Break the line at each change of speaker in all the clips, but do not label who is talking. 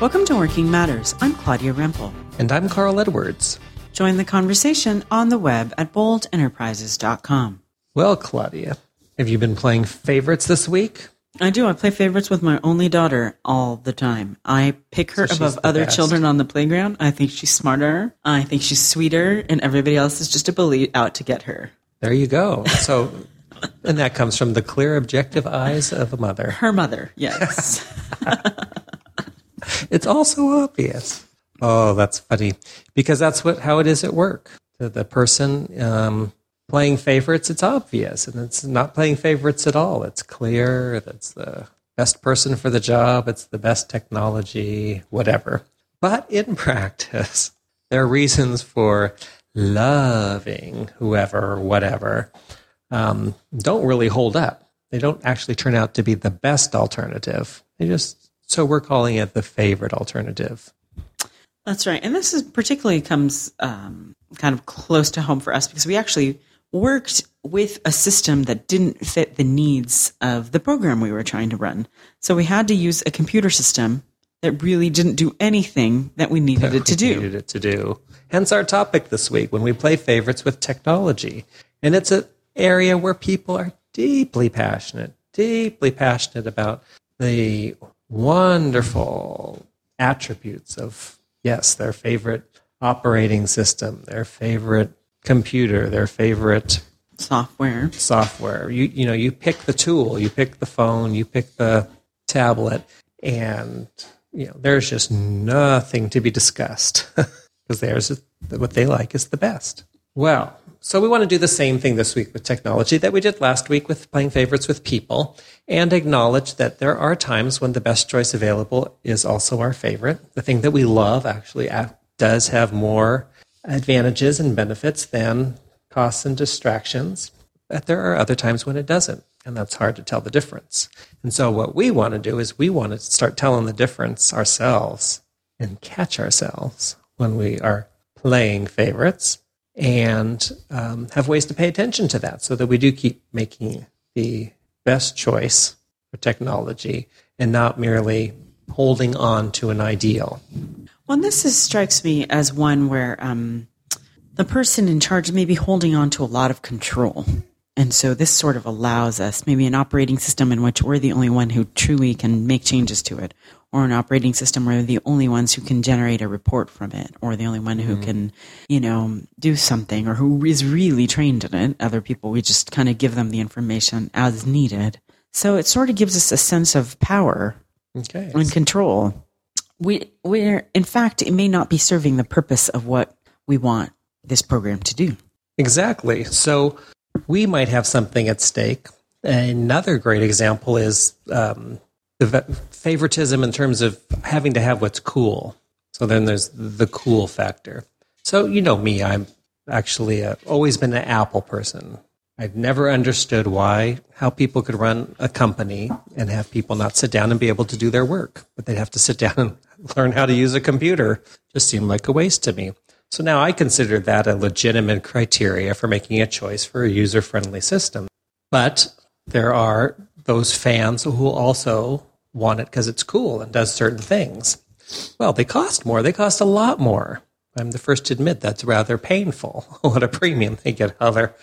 Welcome to Working Matters. I'm Claudia Rempel.
And I'm Carl Edwards.
Join the conversation on the web at boldenterprises.com.
Well, Claudia, have you been playing favorites this week?
I do. I play favorites with my only daughter all the time. I pick her
So
above other
best.
children on the playground. I think she's smarter. I think she's sweeter, and everybody else is just a bully out to get her.
There you go. So, and that comes from the clear, objective eyes of a mother.
Her mother, yes.
It's also obvious. Oh, that's funny because that's what how it is at work. The, the person um, playing favorites, it's obvious, and it's not playing favorites at all. It's clear. That's the best person for the job. It's the best technology, whatever. But in practice, there are reasons for loving whoever or whatever um, don't really hold up. They don't actually turn out to be the best alternative. They just so we're calling it the favorite alternative.
That's right. And this is particularly comes um, kind of close to home for us because we actually worked with a system that didn't fit the needs of the program we were trying to run. So we had to use a computer system that really didn't do anything that we needed it to do.
Needed it to do. Hence our topic this week when we play favorites with technology, and it's an area where people are deeply passionate, deeply passionate about the wonderful attributes of yes, their favorite operating system, their favorite computer, their favorite
Software.
software. You you know, you pick the tool, you pick the phone, you pick the tablet, and you know, there's just nothing to be discussed because there's what they like is the best. Well, so we want to do the same thing this week with technology that we did last week with playing favorites with people and acknowledge that there are times when the best choice available is also our favorite. The thing that we love actually does have more advantages and benefits than costs and distractions. But there are other times when it doesn't, and that's hard to tell the difference. And so, what we want to do is we want to start telling the difference ourselves and catch ourselves when we are playing favorites and um, have ways to pay attention to that so that we do keep making the best choice for technology and not merely holding on to an ideal.
Well, this is, strikes me as one where um, the person in charge may be holding on to a lot of control. And so this sort of allows us maybe an operating system in which we're the only one who truly can make changes to it, or an operating system where the only ones who can generate a report from it, or the only one who can, you know, do something, or who is really trained in it. Other people, we just kind of give them the information as needed. So it sort of gives us a sense of power
Okay.
and control. We we're in fact it may not be serving the purpose of what we want this program to do.
Exactly. So we might have something at stake. Another great example is um, favoritism in terms of having to have what's cool. So then there's the cool factor. So you know me, I'm actually uh always been an Apple person. I've never understood why how people could run a company and have people not sit down and be able to do their work, but they'd have to sit down and learn how to use a computer. Just seemed like a waste to me. So now I consider that a legitimate criteria for making a choice for a user friendly system. But there are those fans who also want it because it's cool and does certain things. Well, they cost more. They cost a lot more. I'm the first to admit that's rather painful. what a premium they get on other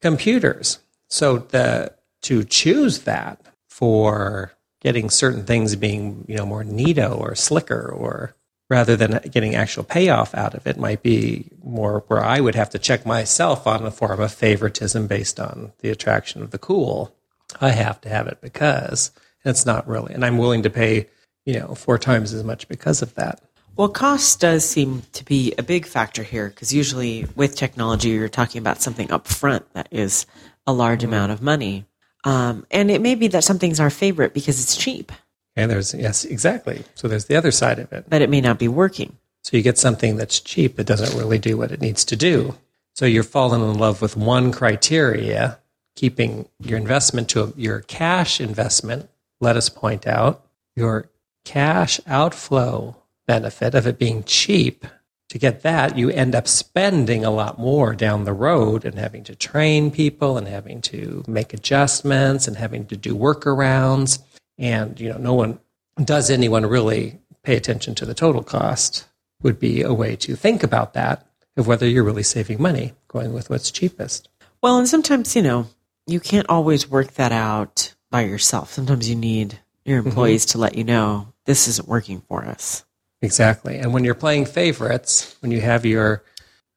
computers. So the, to choose that for getting certain things being, you know, more neato or slicker or rather than getting actual payoff out of it might be more where I would have to check myself on a form of favoritism based on the attraction of the cool. I have to have it because it's not really, and I'm willing to pay, you know, four times as much because of that.
Well, cost does seem to be a big factor here because usually with technology, you're talking about something up front that is a large amount of money. Um, and it may be that something's our favorite because it's cheap,
And there's, yes, exactly. So there's the other side of it.
but it may not be working.
So you get something that's cheap that doesn't really do what it needs to do. So you're falling in love with one criteria, keeping your investment to a, your cash investment. Let us point out your cash outflow benefit of it being cheap. To get that, you end up spending a lot more down the road and having to train people and having to make adjustments and having to do workarounds. And, you know, no one does anyone really pay attention to the total cost would be a way to think about that of whether you're really saving money going with what's cheapest.
Well, and sometimes, you know, you can't always work that out by yourself. Sometimes you need your
Mm-hmm.
employees to let you know this isn't working for us.
Exactly. And when you're playing favorites, when you have your,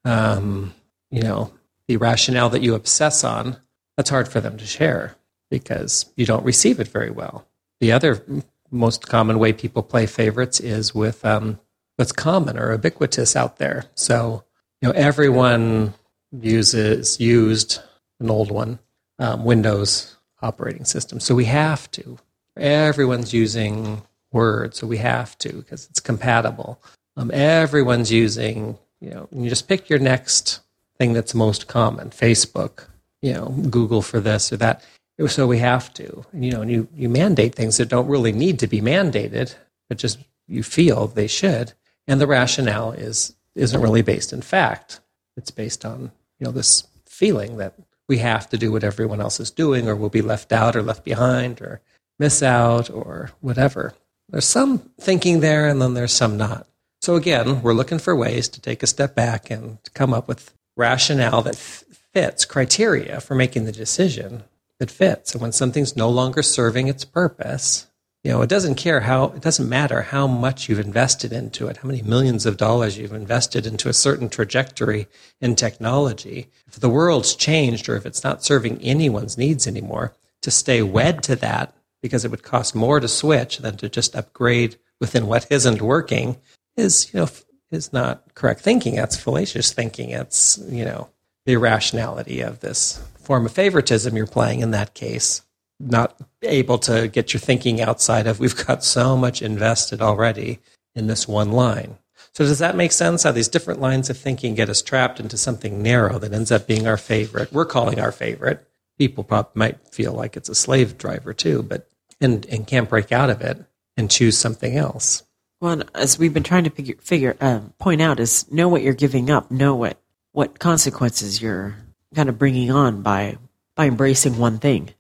um, you know, the rationale that you obsess on, that's hard for them to share because you don't receive it very well. The other most common way people play favorites is with um, what's common or ubiquitous out there. So, you know, everyone uses used an old one, um, Windows operating system. So we have to. Everyone's using Word, so we have to because it's compatible. Um, everyone's using, you know, you just pick your next thing that's most common Facebook, you know, Google for this or that. So we have to, you know, and you, you mandate things that don't really need to be mandated, but just you feel they should. And the rationale is isn't really based in fact. It's based on, you know, this feeling that we have to do what everyone else is doing or we'll be left out or left behind or miss out or whatever. There's some thinking there and then there's some not. So again, we're looking for ways to take a step back and come up with rationale that f- fits criteria for making the decision that fits. And when something's no longer serving its purpose, you know, it doesn't care how, it doesn't matter how much you've invested into it, how many millions of dollars you've invested into a certain trajectory in technology. If the world's changed or if it's not serving anyone's needs anymore, to stay wed to that because it would cost more to switch than to just upgrade within what isn't working is, you know, is not correct thinking. That's fallacious thinking. It's, you know, the irrationality of this form of favoritism you're playing in that case. Not able to get your thinking outside of we've got so much invested already in this one line. So does that make sense? How these different lines of thinking get us trapped into something narrow that ends up being our favorite? We're calling our favorite. People probably might feel like it's a slave driver too, but and and can't break out of it and choose something else.
Well, as we've been trying to figure, figure uh, point out, is know what you're giving up, know what what consequences you're kind of bringing on by by embracing one thing.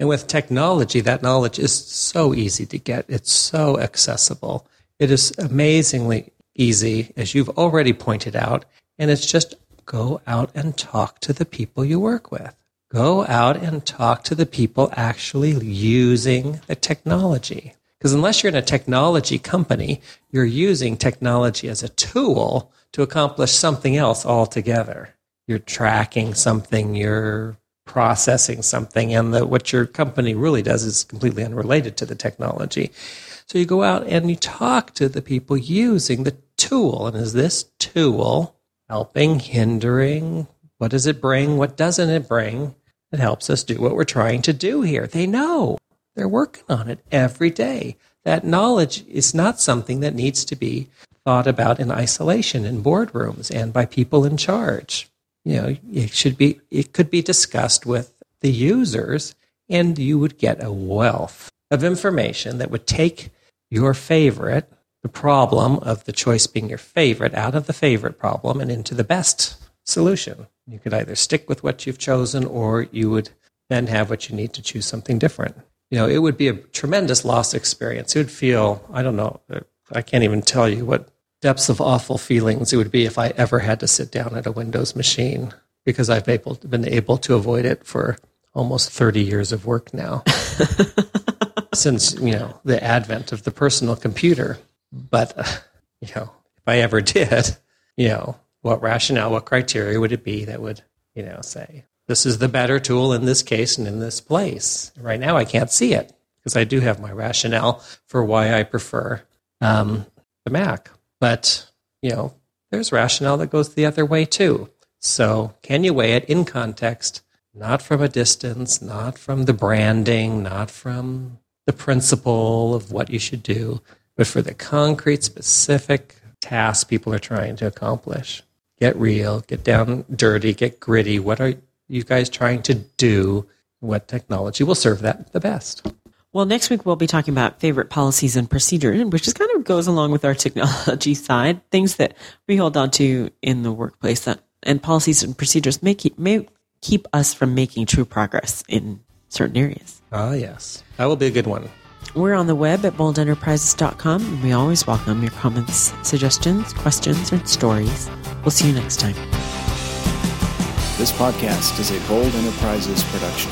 And with technology, that knowledge is so easy to get. It's so accessible. It is amazingly easy, as you've already pointed out. And it's just go out and talk to the people you work with. Go out and talk to the people actually using the technology. Because unless you're in a technology company, you're using technology as a tool to accomplish something else altogether. You're tracking something, you're processing something, and the, what your company really does is completely unrelated to the technology. So you go out and you talk to the people using the tool. And is this tool helping, hindering? What does it bring? What doesn't it bring? It helps us do what we're trying to do here. They know. They're working on it every day. That knowledge is not something that needs to be thought about in isolation in boardrooms and by people in charge. You know, it should be it could be discussed with the users and you would get a wealth of information that would take your favorite, the problem of the choice being your favorite out of the favorite problem and into the best solution. You could either stick with what you've chosen or you would then have what you need to choose something different you know, it would be a tremendous loss experience. It would feel, I don't know, I can't even tell you what depths of awful feelings it would be if I ever had to sit down at a Windows machine because I've able, been able to avoid it for almost 30 years of work now since, you know, the advent of the personal computer. But, uh, you know, if I ever did, you know, what rationale, what criteria would it be that would, you know, say, this is the better tool in this case and in this place. Right now, I can't see it because I do have my rationale for why I prefer um, the Mac. But, you know, there's rationale that goes the other way too. So, can you weigh it in context, not from a distance, not from the branding, not from the principle of what you should do, but for the concrete, specific task people are trying to accomplish? Get real, get down dirty, get gritty. What are you guys trying to do? What technology will serve that the best?
Well, next week we'll be talking about favorite policies and procedures, which just kind of goes along with our technology side, things that we hold on to in the workplace that, and policies and procedures may keep, may keep us from making true progress in certain areas.
Ah, yes. That will be a good one.
We're on the web at boldenterprises.com, and we always welcome your comments, suggestions, questions, and stories. We'll see you next time.
This podcast is a Bold Enterprises production.